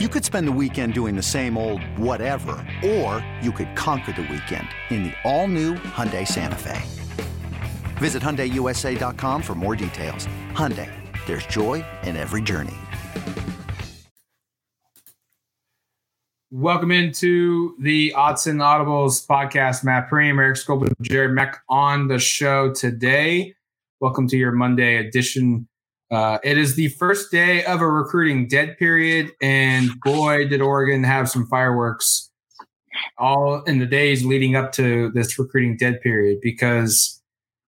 You could spend the weekend doing the same old whatever, or you could conquer the weekend in the all-new Hyundai Santa Fe. Visit HyundaiUSA.com for more details. Hyundai, there's joy in every journey. Welcome into the Odds and Audibles podcast. Matt Prehm, Eric Skopil, Jared Mack on the show today. Welcome to your Monday edition uh, it is the first day of a recruiting dead period, and boy, did Oregon have some fireworks all in the days leading up to this recruiting dead period because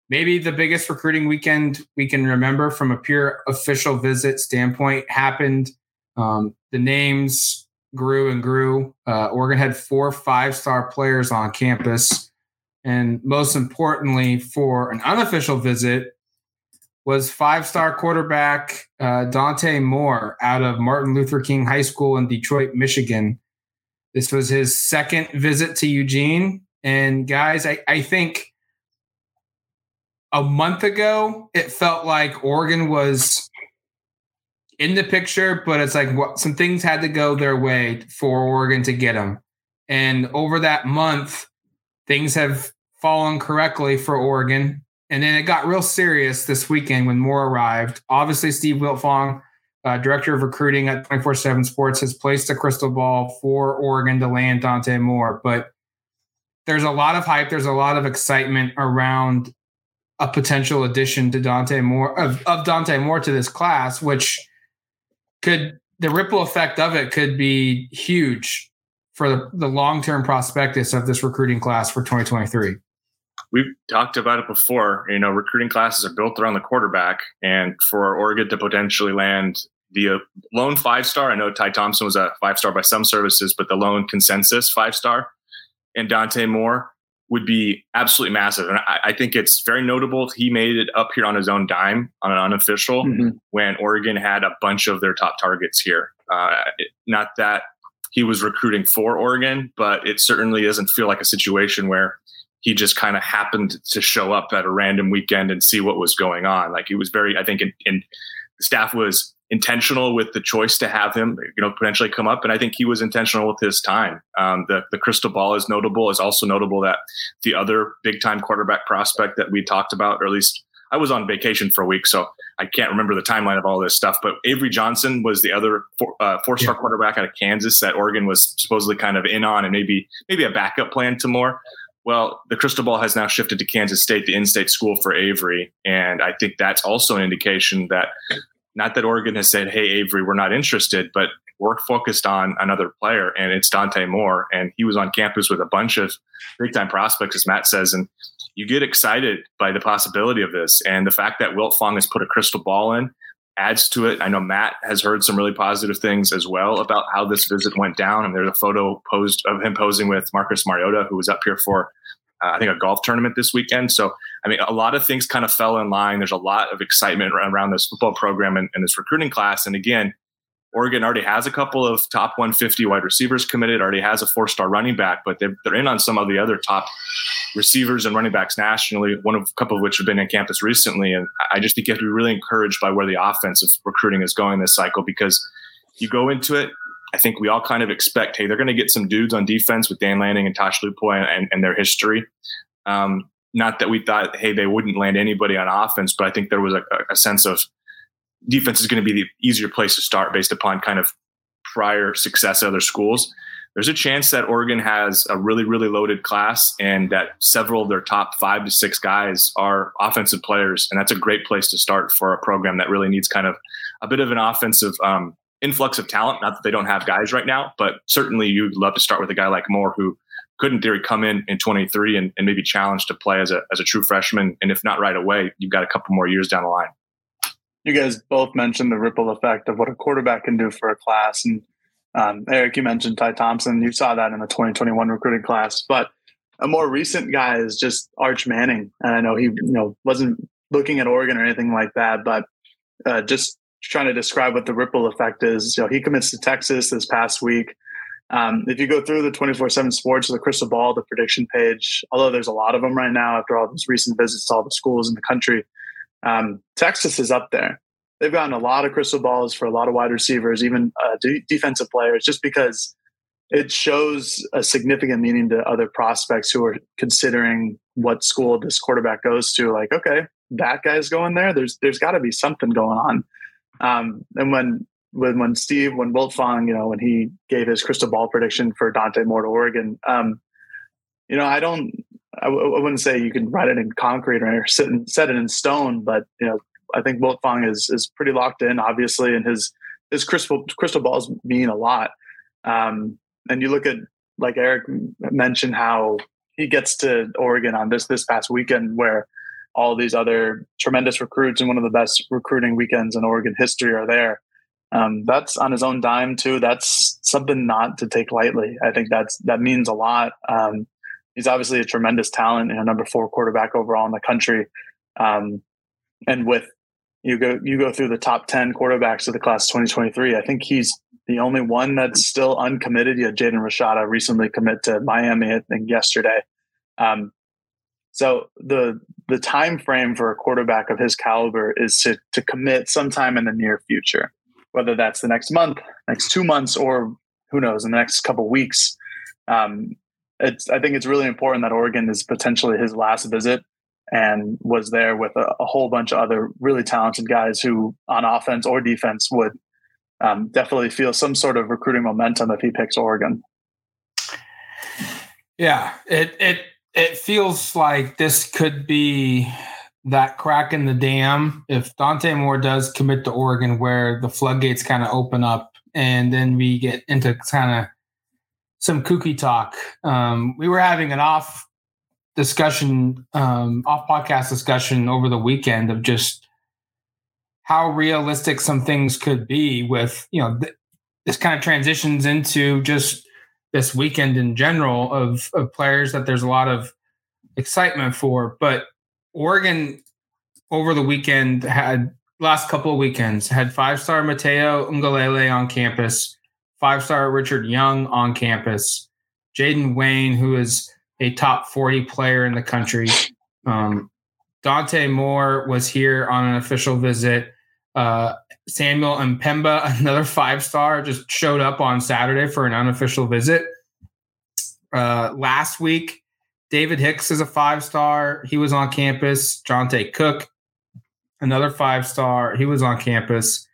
maybe the biggest recruiting weekend we can remember from a pure official visit standpoint happened. Um, the names grew and grew. Uh, Oregon had four five star players on campus. And most importantly, for an unofficial visit, was five star quarterback uh, Dante Moore out of Martin Luther King High School in Detroit, Michigan. This was his second visit to Eugene. And guys, I, I think a month ago, it felt like Oregon was in the picture, but it's like what, some things had to go their way for Oregon to get him. And over that month, things have fallen correctly for Oregon. And then it got real serious this weekend when Moore arrived. Obviously, Steve Wiltfong, uh, director of recruiting at 24 7 Sports, has placed a crystal ball for Oregon to land Dante Moore. But there's a lot of hype, there's a lot of excitement around a potential addition to Dante Moore, of, of Dante Moore to this class, which could, the ripple effect of it could be huge for the, the long term prospectus of this recruiting class for 2023 we've talked about it before. You know, recruiting classes are built around the quarterback, and for Oregon to potentially land the lone five star, I know Ty Thompson was a five star by some services, but the lone consensus five star, and Dante Moore would be absolutely massive. And I, I, think it's very notable. He made it up here on his own dime on an unofficial mm-hmm. when Oregon had a bunch of their top targets here. Uh, it, not that he was recruiting for Oregon, but it certainly doesn't feel like a situation where he just kind of happened to show up at a random weekend and see what was going on. Like he was very, I think, in, in staff was intentional with the choice to have him, you know, potentially come up, and I think he was intentional with his time. Um, the the crystal ball is notable. Is also notable that the other big time quarterback prospect that we talked about, or at least I was on vacation for a week, so I can't remember the timeline of all this stuff. But Avery Johnson was the other four, uh, four star yeah. quarterback out of Kansas that Oregon was supposedly kind of in on, and maybe maybe a backup plan to Moore. Well, the crystal ball has now shifted to Kansas State, the in-state school for Avery, and I think that's also an indication that not that Oregon has said, "Hey, Avery, we're not interested," but we're focused on another player, and it's Dante Moore, and he was on campus with a bunch of big-time prospects, as Matt says, and you get excited by the possibility of this, and the fact that Wiltfong has put a crystal ball in adds to it. I know Matt has heard some really positive things as well about how this visit went down. And there's a photo posed of him posing with Marcus Mariota, who was up here for, uh, I think, a golf tournament this weekend. So, I mean, a lot of things kind of fell in line. There's a lot of excitement around this football program and, and this recruiting class. And again, Oregon already has a couple of top 150 wide receivers committed, already has a four star running back, but they're, they're in on some of the other top receivers and running backs nationally, one of a couple of which have been in campus recently. And I just think you have to be really encouraged by where the offensive recruiting is going this cycle because you go into it. I think we all kind of expect, hey, they're going to get some dudes on defense with Dan Lanning and Tosh Lupoi and, and their history. Um, not that we thought, hey, they wouldn't land anybody on offense, but I think there was a, a sense of defense is going to be the easier place to start based upon kind of prior success at other schools. There's a chance that Oregon has a really, really loaded class and that several of their top five to six guys are offensive players. And that's a great place to start for a program that really needs kind of a bit of an offensive um, influx of talent. Not that they don't have guys right now, but certainly you'd love to start with a guy like Moore who could in theory come in in 23 and, and maybe challenge to play as a, as a true freshman. And if not right away, you've got a couple more years down the line you guys both mentioned the ripple effect of what a quarterback can do for a class. And um, Eric, you mentioned Ty Thompson. You saw that in the 2021 recruiting class. But a more recent guy is just Arch Manning. And I know he, you know, wasn't looking at Oregon or anything like that, but uh, just trying to describe what the ripple effect is. You know, he commits to Texas this past week. Um, if you go through the 24 7 sports, the crystal ball, the prediction page, although there's a lot of them right now after all these recent visits to all the schools in the country, um, Texas is up there. they've gotten a lot of crystal balls for a lot of wide receivers, even uh, defensive players, just because it shows a significant meaning to other prospects who are considering what school this quarterback goes to. Like, okay, that guy's going there. There's there's got to be something going on. Um, and when when when Steve when Wiltfong, you know, when he gave his crystal ball prediction for Dante Moore to Oregon, um, you know, I don't, I w- I wouldn't say you can write it in concrete or sit and set it in stone, but you know, I think Wiltfong is is pretty locked in, obviously, and his his crystal crystal balls mean a lot. Um, and you look at like Eric mentioned how he gets to Oregon on this this past weekend where all these other tremendous recruits and one of the best recruiting weekends in Oregon history are there. Um, that's on his own dime too. That's something not to take lightly. I think that's that means a lot. Um, he's obviously a tremendous talent and a number four quarterback overall in the country. Um, and with you go you go through the top ten quarterbacks of the class 2023, I think he's the only one that's still uncommitted. Yet Jaden Rashada recently commit to Miami, I think yesterday. Um, so the the time frame for a quarterback of his caliber is to to commit sometime in the near future, whether that's the next month, next two months, or who knows, in the next couple weeks. Um, it's I think it's really important that Oregon is potentially his last visit and was there with a, a whole bunch of other really talented guys who on offense or defense would um, definitely feel some sort of recruiting momentum if he picks Oregon. Yeah, it it it feels like this could be that crack in the dam if Dante Moore does commit to Oregon, where the floodgates kind of open up, and then we get into kind of some kooky talk. Um, we were having an off discussion, um, off podcast discussion over the weekend of just how realistic some things could be with you know th- this kind of transitions into just this weekend in general of of players that there's a lot of excitement for but oregon over the weekend had last couple of weekends had five star Matayo Uiagalelei on campus five star richard young on campus jaden wayne who is a top 40 player in the country um, dante moore was here on an official visit uh, Samuel M'Pemba, another five star, just showed up on Saturday for an unofficial visit. Uh, last week, David Hicks is a five star. He was on campus. Johntay Cook, another five star. He was on campus.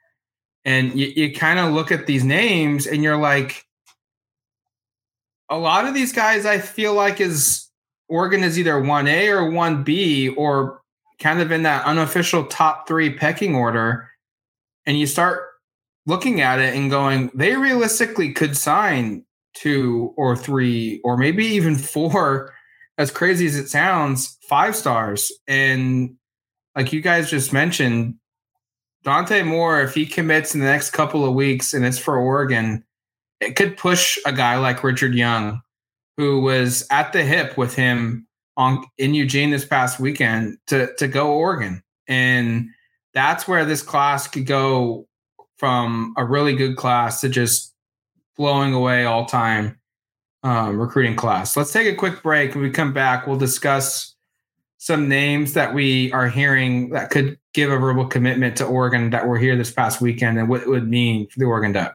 And you, you kind of look at these names and you're like, a lot of these guys, I feel like is Oregon is either 1A or 1B or kind of in that unofficial top three pecking order and you start looking at it and going, they realistically could sign two or three or maybe even four, as crazy as it sounds, five stars. And like you guys just mentioned, Dante Moore, if he commits in the next couple of weeks and it's for Oregon, it could push a guy like Richard Young, who was at the hip with him on in Eugene this past weekend to to go Oregon. And that's where this class could go from a really good class to just blowing away all time um, recruiting class. Let's take a quick break. When we come back, we'll discuss some names that we are hearing that could give a verbal commitment to Oregon that were here this past weekend and what it would mean for the Oregon Duck.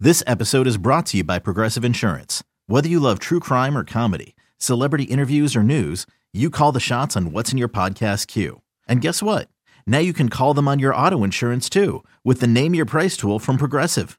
This episode is brought to you by Progressive Insurance. Whether you love true crime or comedy, celebrity interviews or news, you call the shots on what's in your podcast queue. And guess what? Now you can call them on your auto insurance too with the Name Your Price tool from Progressive.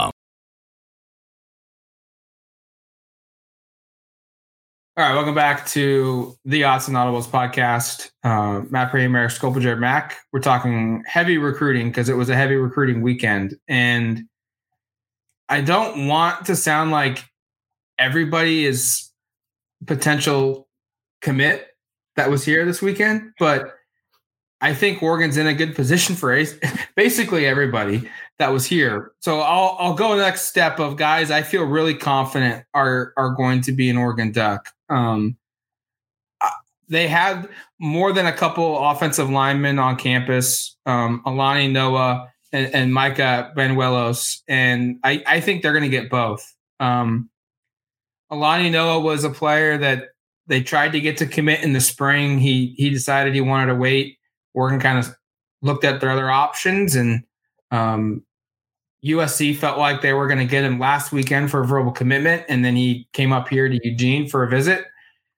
All right, welcome back to the Odds and Audibles podcast. Uh, Matt Prehm, Eric Skopil, Mack. We're talking heavy recruiting because it was a heavy recruiting weekend. And I don't want to sound like everybody is potential commit that was here this weekend, but I think Oregon's in a good position for basically everybody that was here. So I'll I'll go next step of guys I feel really confident are are going to be an Oregon Duck. Um, they had more than a couple offensive linemen on campus, um, Alani Noah and, and Micah Banuelos, and I, I think they're going to get both. Um, Alani Noah was a player that they tried to get to commit in the spring. He he decided he wanted to wait. Oregon kind of looked at their other options, and um, USC felt like they were going to get him last weekend for a verbal commitment, and then he came up here to Eugene for a visit.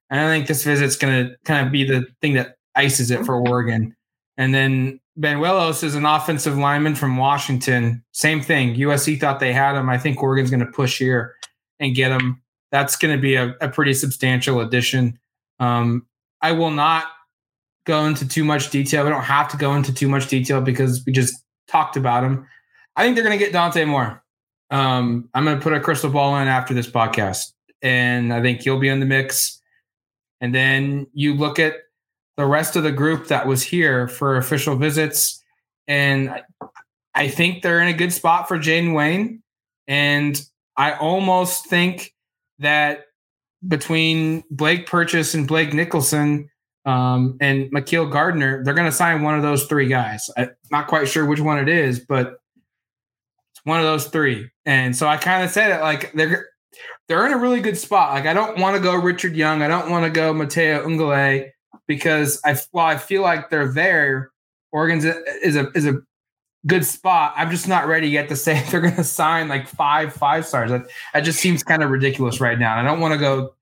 And I think this visit's going to kind of be the thing that ices it for Oregon. And then Banuelos is an offensive lineman from Washington. Same thing. USC thought they had him. I think Oregon's going to push here and get him. That's going to be a, a, pretty substantial addition. Um, I will not go into too much detail. We don't have to go into too much detail because we just talked about him. I think they're going to get Dante Moore. Um, I'm going to put a crystal ball in after this podcast, and I think he'll be in the mix. And then you look at the rest of the group that was here for official visits, and I think they're in a good spot for Jaden Wayne. And I almost think that between Blake Purchase and Blake Nicholson um, and McKeel Gardner, they're going to sign one of those three guys. I'm not quite sure which one it is, but one of those three. And so I kind of said it like they're they're in a really good spot. Like I don't want to go Richard Young. I don't want to go Matayo Uiagalelei because I while I feel like they're there, Oregon's is a is a good spot. I'm just not ready yet to say they're going to sign like five five stars. That that just seems kind of ridiculous right now. I don't want to go.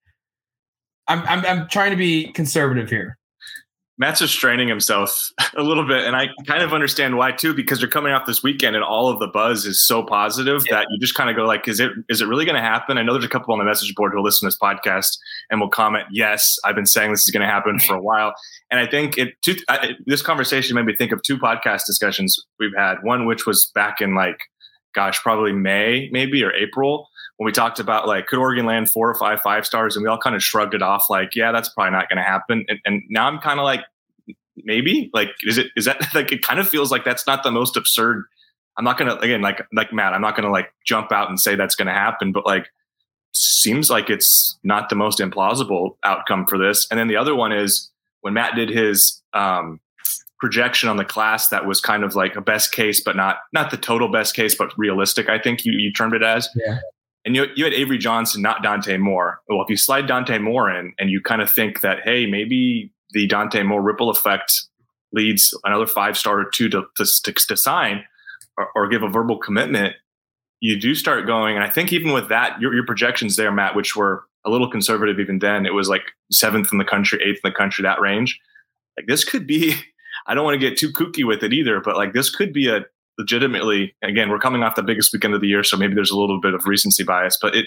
I'm, I'm I'm trying to be conservative here. Matt's restraining himself a little bit, and I kind of understand why too, because you're coming off this weekend and all of the buzz is so positive yeah. that you just kind of go like, "Is it is it really going to happen?" I know there's a couple on the message board who'll listen to this podcast and will comment, "Yes, I've been saying this is going to happen for a while." And I think it, two, I, this conversation made me think of two podcast discussions we've had. One which was back in like, gosh, probably May maybe or April, when we talked about like could Oregon land four or five five stars, and we all kind of shrugged it off like, yeah, that's probably not going to happen. And, and now I'm kind of like, maybe like is it is that like it kind of feels like that's not the most absurd. I'm not gonna again like like Matt. I'm not gonna like jump out and say that's gonna happen, but like seems like it's not the most implausible outcome for this. And then the other one is when Matt did his um, projection on the class that was kind of like a best case, but not not the total best case, but realistic. I think you you termed it as. Yeah and you, you had Avery Johnson, not Dante Moore. Well, if you slide Dante Moore in and you kind of think that, hey, maybe the Dante Moore ripple effect leads another five star or two to, to, to sign or, or, give a verbal commitment, you do start going. And I think even with that, your, your projections there, Matt, which were a little conservative even then, it was like seventh in the country, eighth in the country, that range. Like this could be, I don't want to get too kooky with it either, but like this could be a legitimately, again, we're coming off the biggest weekend of the year, so maybe there's a little bit of recency bias, but it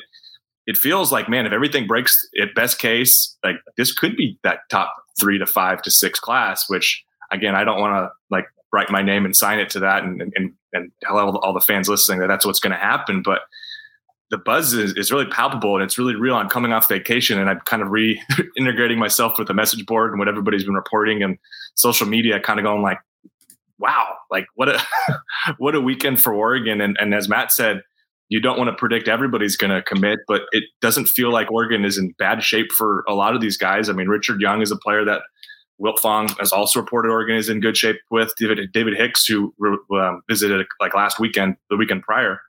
it feels like, man, if everything breaks at best case, like this could be that top three to five to six class, which again, I don't want to like write my name and sign it to that and and and tell all, the fans listening that that's what's going to happen, but the buzz is, is really palpable and it's really real. I'm coming off vacation and I'm kind of reintegrating myself with the message board and what everybody's been reporting and social media, kind of going like, wow, like what a what a weekend for Oregon. And, and as Matt said, you don't want to predict everybody's going to commit, but it doesn't feel like Oregon is in bad shape for a lot of these guys. I mean, Richard Young is a player that Wiltfong has also reported Oregon is in good shape with David, David Hicks, who um, visited like last weekend, the weekend prior.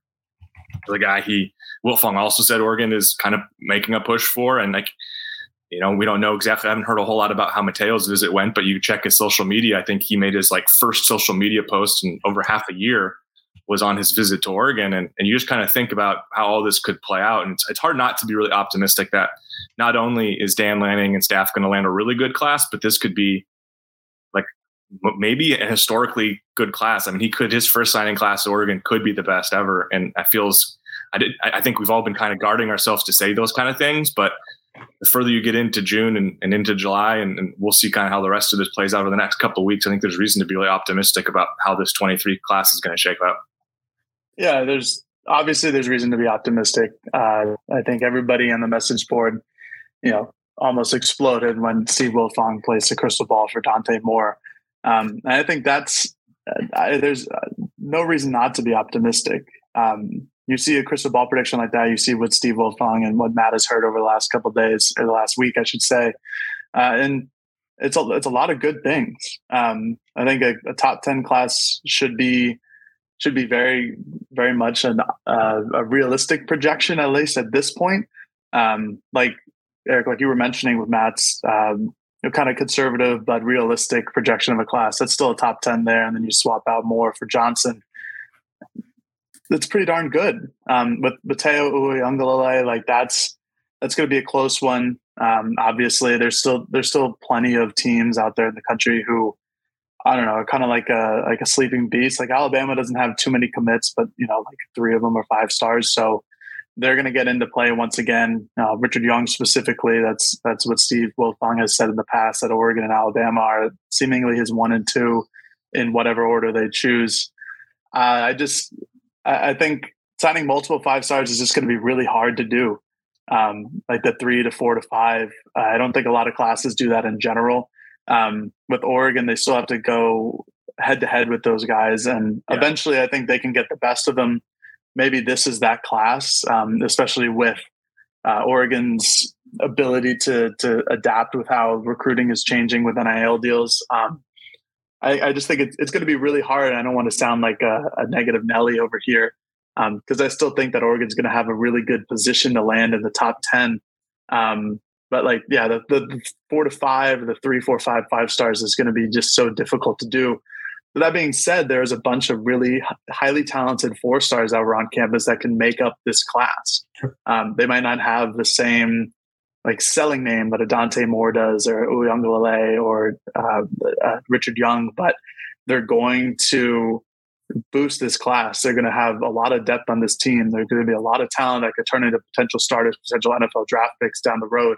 the guy he Wiltfong also said Oregon is kind of making a push for, and like you know, we don't know exactly. I haven't heard a whole lot about how Matayo's visit went, but you check his social media. I think he made his like first social media post in over half a year was on his visit to Oregon. And, and you just kind of think about how all this could play out. And it's, it's hard not to be really optimistic that not only is Dan Lanning and staff going to land a really good class, but this could be like maybe a historically good class. I mean, he could, his first signing class at Oregon could be the best ever. And I feels, I did, I think we've all been kind of guarding ourselves to say those kind of things, but the further you get into June and, and into July, and, and, we'll see kind of how the rest of this plays out over the next couple of weeks. I think there's reason to be really optimistic about how this 23 class is going to shake out. Yeah, there's obviously there's reason to be optimistic. Uh, I think everybody on the message board, you know, almost exploded when Steve Wiltfong placed a crystal ball for Dante Moore. Um, and I think that's uh, I, there's uh, no reason not to be optimistic. Um, you see a crystal ball prediction like that, you see what Steve Wiltfong and what Matt has heard over the last couple days or the last week, I should say, uh, and it's a it's a lot of good things. Um, I think a, a, top ten class should be should be very very much an, uh, a realistic projection at least at this point. Um, like Eric, like you were mentioning with Matt's um, you know, kind of conservative but realistic projection of a class, that's still a top ten there, and then you swap out Moore for Johnson that's pretty darn good. Um, with Matayo Uiagalelei, like that's that's going to be a close one. Um, obviously, there's still there's still plenty of teams out there in the country who I don't know, kind of like a like a sleeping beast. Like Alabama doesn't have too many commits, but you know, like three of them are five stars, so they're going to get into play once again. Uh, Richard Young specifically, that's that's what Steve Wiltfong has said in the past that Oregon and Alabama are seemingly his one and two in whatever order they choose. Uh, I just I, I think signing multiple five stars is just going to be really hard to do. Um, like the three to four to five. Uh, I don't think a lot of classes do that in general. Um, with Oregon, they still have to go head to head with those guys, and yeah. eventually, I think they can get the best of them. Maybe this is that class, um, especially with uh, Oregon's ability to to adapt with how recruiting is changing with NIL deals. Um, I, I just think it's, it's going to be really hard. I don't want to sound like a, a negative Nelly over here because um, I still think that Oregon's going to have a really good position to land in the top 10. Um, but like, yeah, the, the, four to five, the three, four, five, five stars is going to be just so difficult to do. But that being said, there's a bunch of really highly talented four stars that were on campus that can make up this class. Um, they might not have the same like selling name that a Dante Moore does or Uiagalelei or uh, uh, Richard Young, but they're going to boost this class. They're going to have a lot of depth on this team. There's going to be a lot of talent that could turn into potential starters, potential NFL draft picks down the road.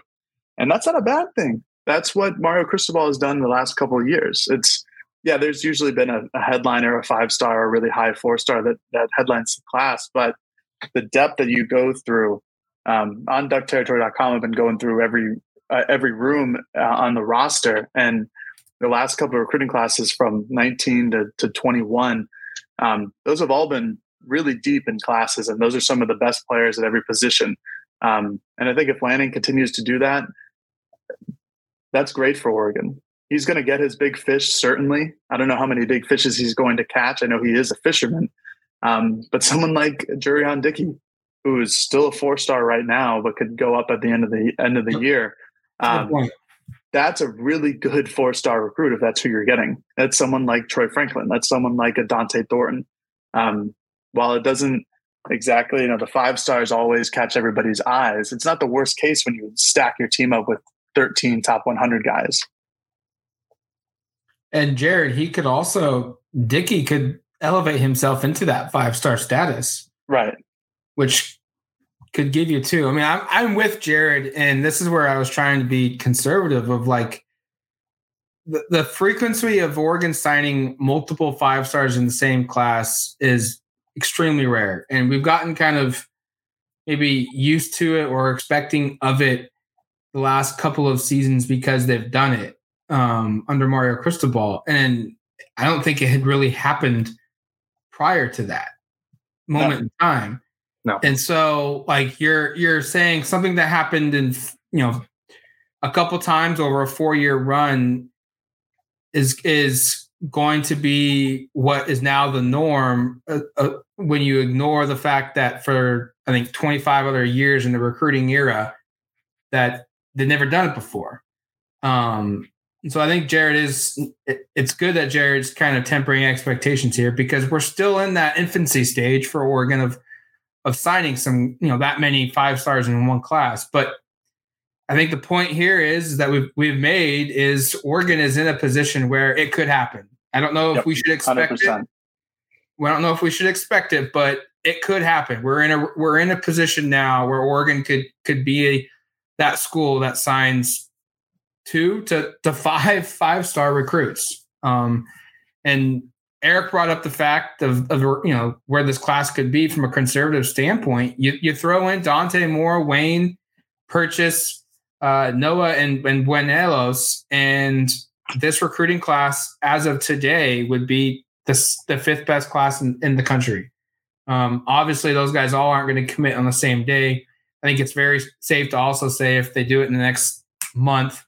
And that's not a bad thing. That's what Mario Cristobal has done the last couple of years. It's yeah, there's usually been a, a headliner, a five star, or a really high four star that that headlines the class, but the depth that you go through um, on duckterritory.com, I've been going through every uh, every room uh, on the roster, and the last couple of recruiting classes from 19 to, to 21, um, those have all been really deep in classes, and those are some of the best players at every position. Um, and I think if Lanning continues to do that, that's great for Oregon. He's going to get his big fish, certainly. I don't know how many big fishes he's going to catch. I know he is a fisherman. Um, but someone like Jurrion Dickey, who is still a four star right now, but could go up at the end of the end of the year. Um, that's a really good four star recruit if that's who you're getting. That's someone like Troy Franklin. That's someone like a Dont'e Thornton. Um, while it doesn't exactly, you know, the five stars always catch everybody's eyes. It's not the worst case when you stack your team up with 13 top 100 guys. And Jared, he could also Dickey could elevate himself into that five star status, right? Which could give you two. I mean, I'm, I'm with Jared, and this is where I was trying to be conservative of like the, the frequency of Oregon signing multiple five stars in the same class is extremely rare. And we've gotten kind of maybe used to it or expecting of it the last couple of seasons because they've done it um, under Mario Cristobal. And I don't think it had really happened prior to that moment no. in time. No. And so like you're you're saying something that happened in you know a couple times over a 4-year run is is going to be what is now the norm uh, uh, when you ignore the fact that for I think 25 other years in the recruiting era that they've never done it before. Um, so I think Jared is. It, it's good that Jared's kind of tempering expectations here because we're still in that infancy stage for Oregon of of signing some you know that many five stars in one class. But I think the point here is that we've we've made is Oregon is in a position where it could happen. I don't know if yep, we should expect 100%. it. We don't know if we should expect it, but it could happen. We're in a we're in a position now where Oregon could could be a, that school that signs two to, to five five star recruits. Um, and Eric brought up the fact of, of, you know where this class could be from a conservative standpoint. You you throw in Dante Moore, Wayne, Purchase, uh, Noah, and and Banuelos, and this recruiting class as of today would be the the fifth best class in, in the country. Um, obviously, those guys all aren't going to commit on the same day. I think it's very safe to also say if they do it in the next month,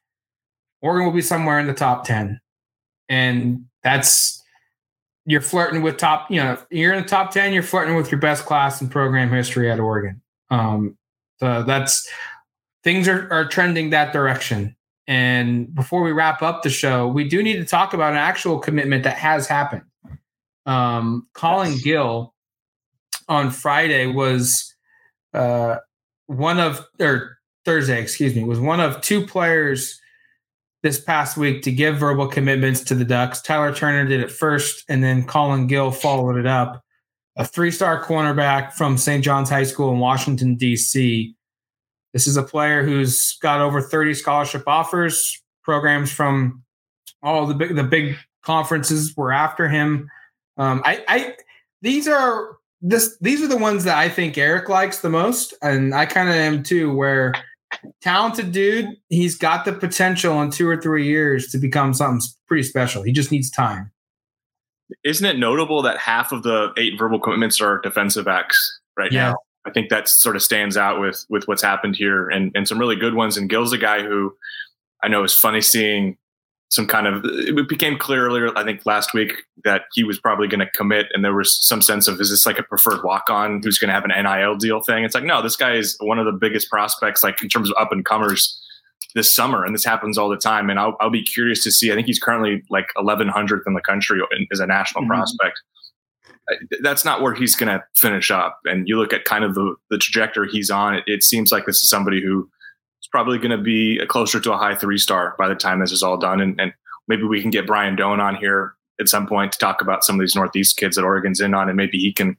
Oregon will be somewhere in the top 10. And that's, you're flirting with top, you know, you're in the top 10, you're flirting with your best class in program history at Oregon. Um, so that's, things are, are trending that direction. And before we wrap up the show, we do need to talk about an actual commitment that has happened. Um, Collin yes. Gill on Friday was uh, one of, or Thursday, excuse me, was one of two players this past week to give verbal commitments to the Ducks. Tyler Turner did it first, and then Colin Gill followed it up. A three star cornerback from St. John's High School in Washington, D.C. This is a player who's got over 30 scholarship offers. Programs from all the big the big conferences were after him. Um, I, I these are this these are the ones that I think Eric likes the most, and I kind of am too. Where talented dude. He's got the potential in two or three years to become something pretty special. He just needs time. Isn't it notable that half of the eight verbal commitments are defensive backs right yeah. now? I think that sort of stands out with with what's happened here, and and some really good ones. And Gill's a guy who I know is funny seeing some kind of it became clear earlier i think last week that he was probably going to commit and there was some sense of is this like a preferred walk on who's going to have an nil deal thing? It's like no this guy is one of the biggest prospects like in terms of up and comers this summer and this happens all the time and I'll, I'll be curious to see i think he's currently like 1100th in the country as a national mm-hmm. prospect. That's not where he's going to finish up and you look at kind of the, the trajectory he's on it, it seems like this is somebody who probably going to be closer to a high three star by the time this is all done. And, and maybe we can get Brian Doan on here at some point to talk about some of these Northeast kids that Oregon's in on, and maybe he can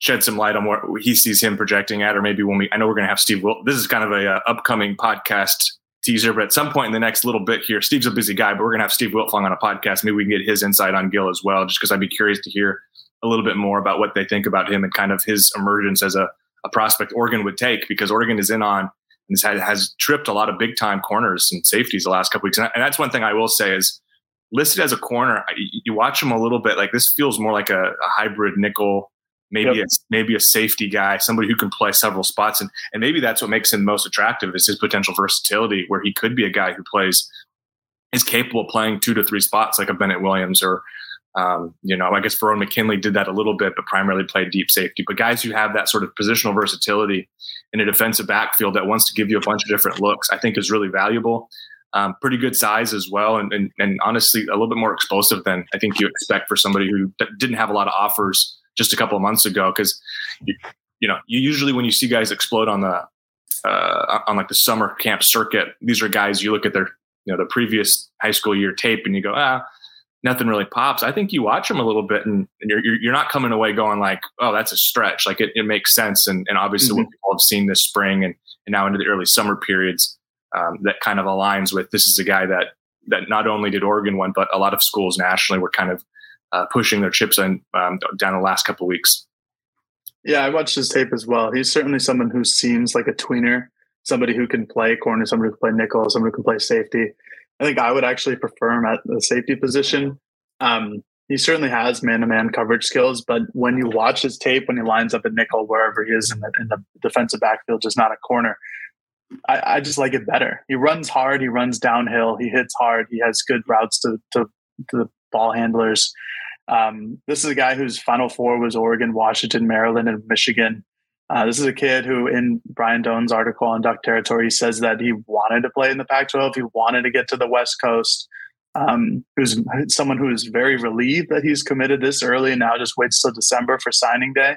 shed some light on what he sees him projecting at, or maybe when we, I know we're going to have Steve Wilt. This is kind of a uh, upcoming podcast teaser, but at some point in the next little bit here, Steve's a busy guy, but we're going to have Steve Wiltfong on a podcast. Maybe we can get his insight on Gill as well, just because I'd be curious to hear a little bit more about what they think about him and kind of his emergence as a, a prospect Oregon would take, because Oregon is in on and has, has tripped a lot of big time corners and safeties the last couple weeks. And, that's one thing I will say is listed as a corner. You watch him a little bit, like this feels more like a, a hybrid nickel, maybe yep. a, maybe a safety guy, somebody who can play several spots, and and maybe that's what makes him most attractive is his potential versatility, where he could be a guy who plays is capable of playing two to three spots like a Bennett Williams or um, you know, I guess Verone McKinley did that a little bit, but primarily played deep safety. But guys who have that sort of positional versatility in a defensive backfield that wants to give you a bunch of different looks, I think is really valuable. Um, pretty good size as well, and, and, and honestly, a little bit more explosive than I think you expect for somebody who didn't have a lot of offers just a couple of months ago. Because you, you know, you usually when you see guys explode on the uh, on like the summer camp circuit, these are guys you look at their you know the previous high school year tape and you go ah nothing really pops. I think you watch them a little bit and, and you're, you're not coming away going like, oh, that's a stretch. Like it, it makes sense. And, and obviously mm-hmm. what people have seen this spring and, and now into the early summer periods, um, that kind of aligns with this is a guy that, that not only did Oregon win, but a lot of schools nationally were kind of uh, pushing their chips in um, down the last couple weeks. Yeah, I watched his tape as well. He's certainly someone who seems like a tweener, somebody who can play corner, somebody who can play nickel, somebody who can play safety. I think I would actually prefer him at the safety position. Um, he certainly has man-to-man coverage skills, but when you watch his tape, when he lines up at nickel, wherever he is in the, in the defensive backfield, just not a corner, I, I, just like it better. He runs hard, he runs downhill, he hits hard, he has good routes to, to, to the ball handlers. Um, this is a guy whose Final Four was Oregon, Washington, Maryland, and Michigan. Uh, this is a kid who, in Brian Doan's article on Duck Territory, says that he wanted to play in the Pac-12. He wanted to get to the West Coast. Um, who's someone who is very relieved that he's committed this early and now just waits till December for signing day.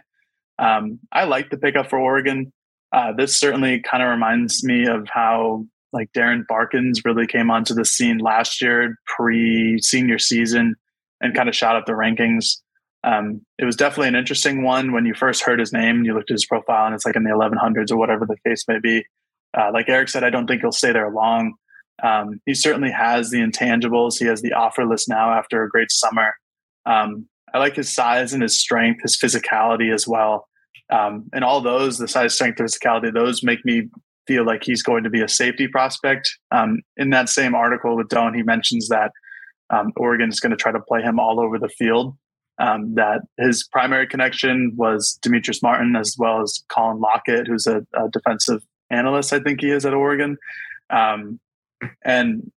Um, I like the pickup for Oregon. Uh, this certainly kind of reminds me of how like Darren Barkins really came onto the scene last year, pre senior season, and kind of shot up the rankings. Um, it was definitely an interesting one when you first heard his name. And you looked at his profile, and it's like in the 1100s or whatever the case may be. Uh, like Eric said, I don't think he'll stay there long. Um, he certainly has the intangibles. He has the offer list now after a great summer. Um, I like his size and his strength, his physicality as well. Um, and all those, the size, strength, physicality, those make me feel like he's going to be a safety prospect. Um, in that same article with Doan, he mentions that um, Oregon is going to try to play him all over the field. Um, that his primary connection was Demetrius Martin as well as Colin Lockett, who's a, a defensive analyst, I think he is at Oregon. Um, and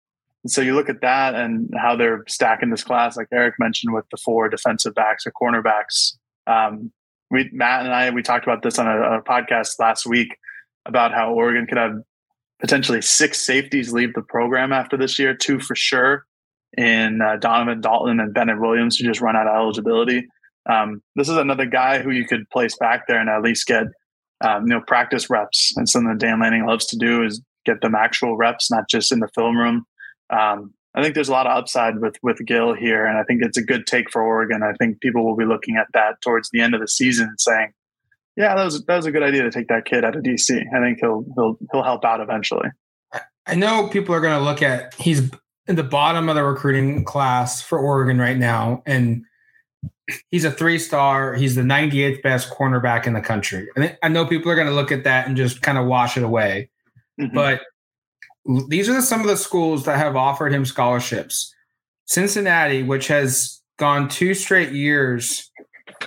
so you look at that and how they're stacking this class, like Eric mentioned, with the four defensive backs or cornerbacks. Um, we Matt and I we talked about this on a, a, podcast last week about how Oregon could have potentially six safeties leave the program after this year, two for sure, in uh, Donovan Dalton and Bennett Williams who just run out of eligibility. Um, this is another guy who you could place back there and at least get um, you know practice reps. And something that Dan Lanning loves to do is get them actual reps, not just in the film room. Um, I think there's a lot of upside with with Gill here, and I think it's a good take for Oregon. I think people will be looking at that towards the end of the season and saying, "Yeah, that was that was a good idea to take that kid out of DC." I think he'll he'll he'll help out eventually. I know people are going to look at he's in the bottom of the recruiting class for Oregon right now, and he's a three star. He's the 98th best cornerback in the country. And I know people are going to look at that and just kind of wash it away. Mm-hmm. But these are some of the schools that have offered him scholarships. Cincinnati, which has gone two straight years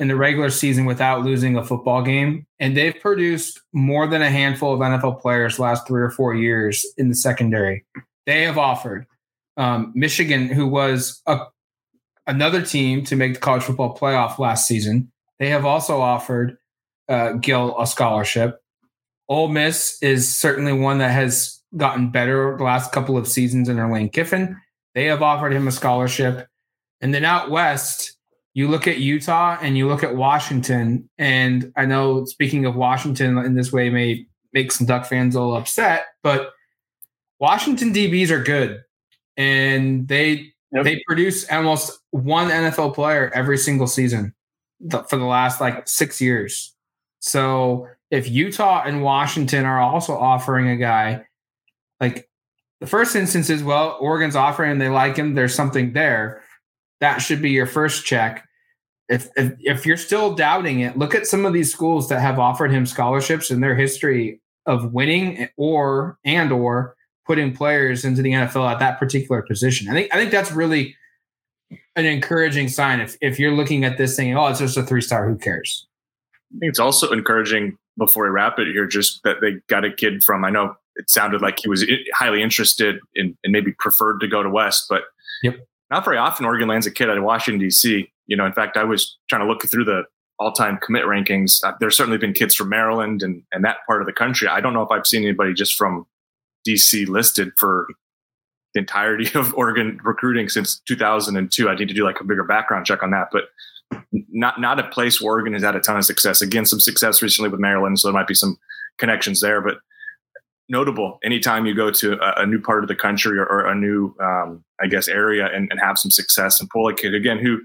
in the regular season without losing a football game, and they've produced more than a handful of NFL players last three or four years in the secondary. They have offered um, Michigan, who was a, another team to make the college football playoff last season. They have also offered uh, Gill a scholarship. Ole Miss is certainly one that has gotten better the last couple of seasons under Lane Kiffin. They have offered him a scholarship. And then out west, you look at Utah and you look at Washington. And I know speaking of Washington in this way may make some Duck fans a little upset, but Washington DBs are good. And they yep. they produce almost one NFL player every single season for the last like six years. So if Utah and Washington are also offering a guy, like the first instance is well, Oregon's offering and they like him, there's something there. That should be your first check. If, if if you're still doubting it, look at some of these schools that have offered him scholarships in their history of winning or and or putting players into the NFL at that particular position. I think I think that's really an encouraging sign. If if you're looking at this thing, oh, it's just a three star, who cares? I think it's also encouraging before we wrap it here, just that they got a kid from. I know it sounded like he was highly interested in and maybe preferred to go to West, but yep. not very often Oregon lands a kid out of Washington D.C. You know, in fact, I was trying to look through the all-time commit rankings. Uh, there's certainly been kids from Maryland and and that part of the country. I don't know if I've seen anybody just from D.C. listed for the entirety of Oregon recruiting since 2002. I need to do like a bigger background check on that, but not not a place where Oregon has had a ton of success. Again, some success recently with Maryland, so there might be some connections there. But notable anytime you go to a, a new part of the country or, or a new, um, I guess, area and, and, have some success. And pull a kid again who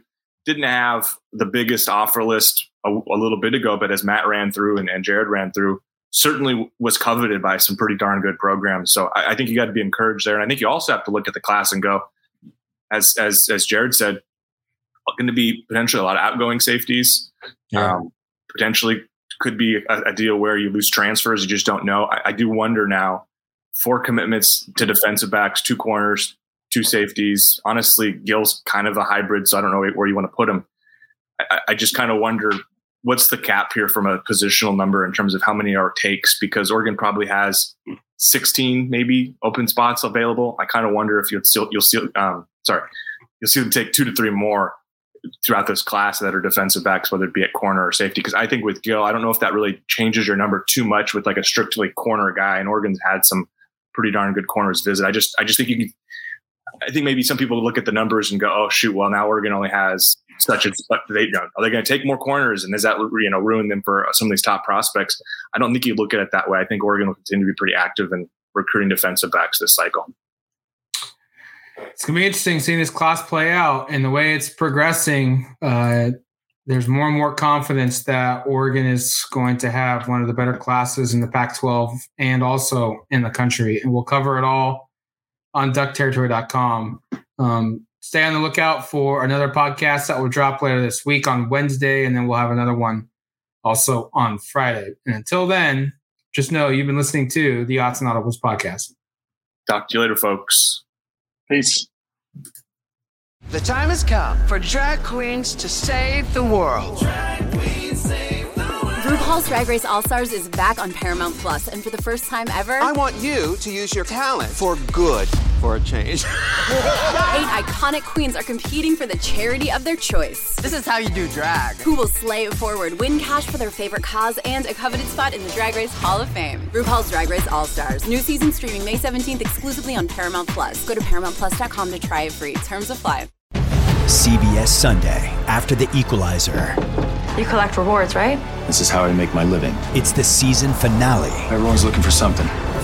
didn't have the biggest offer list a, a little bit ago, but as Matt ran through and, and, Jared ran through, certainly was coveted by some pretty darn good programs. So I, I think you got to be encouraged there. And I think you also have to look at the class and go, as as as Jared said, going to be potentially a lot of outgoing safeties. Yeah. Um, potentially could be a, a, deal where you lose transfers. You just don't know. I, I, do wonder now. Four commitments to defensive backs, two corners, two safeties. Honestly, Gill's kind of a hybrid, so I don't know where you want to put him. I, I just kind of wonder what's the cap here from a positional number in terms of how many are takes because Oregon probably has 16 maybe open spots available. I kind of wonder if you'll still you'll still um, sorry you'll see them take two to three more throughout this class that are defensive backs, whether it be at corner or safety. Because I think with Gill, I don't know if that really changes your number too much with like a strictly corner guy. And Oregon's had some pretty darn good corners visit. I just I just think you can. I think maybe some people look at the numbers and go, "Oh shoot, well now Oregon only has such but they you know, are they going to take more corners and does that you know ruin them for some of these top prospects? I don't think you look at it that way. I think Oregon will continue to be pretty active in recruiting defensive backs this cycle. It's gonna be interesting seeing this class play out and the way it's progressing. Uh, there's more and more confidence that Oregon is going to have one of the better classes in the Pac-12 and also in the country, and we'll cover it all on DuckTerritory.com. Um, stay on the lookout for another podcast that will drop later this week on Wednesday, and then we'll have another one also on Friday. And until then, just know you've been listening to the Odds and Audibles podcast. Talk to you later, folks. Peace. The time has come for drag queens to save the world. RuPaul's Drag Race All Stars is back on Paramount Plus, and for the first time ever, I want you to use your talent for good for a change. eight iconic queens are competing for the charity of their choice. This is how you do drag. Who will slay it forward, win cash for their favorite cause, and a coveted spot in the Drag Race Hall of Fame. RuPaul's Drag Race All Stars. New season streaming May 17th exclusively on Paramount Plus. Go to ParamountPlus.com to try it free. Terms apply. CBS Sunday after the equalizer. You collect rewards, right? This is how I make my living. It's the season finale. Everyone's looking for something.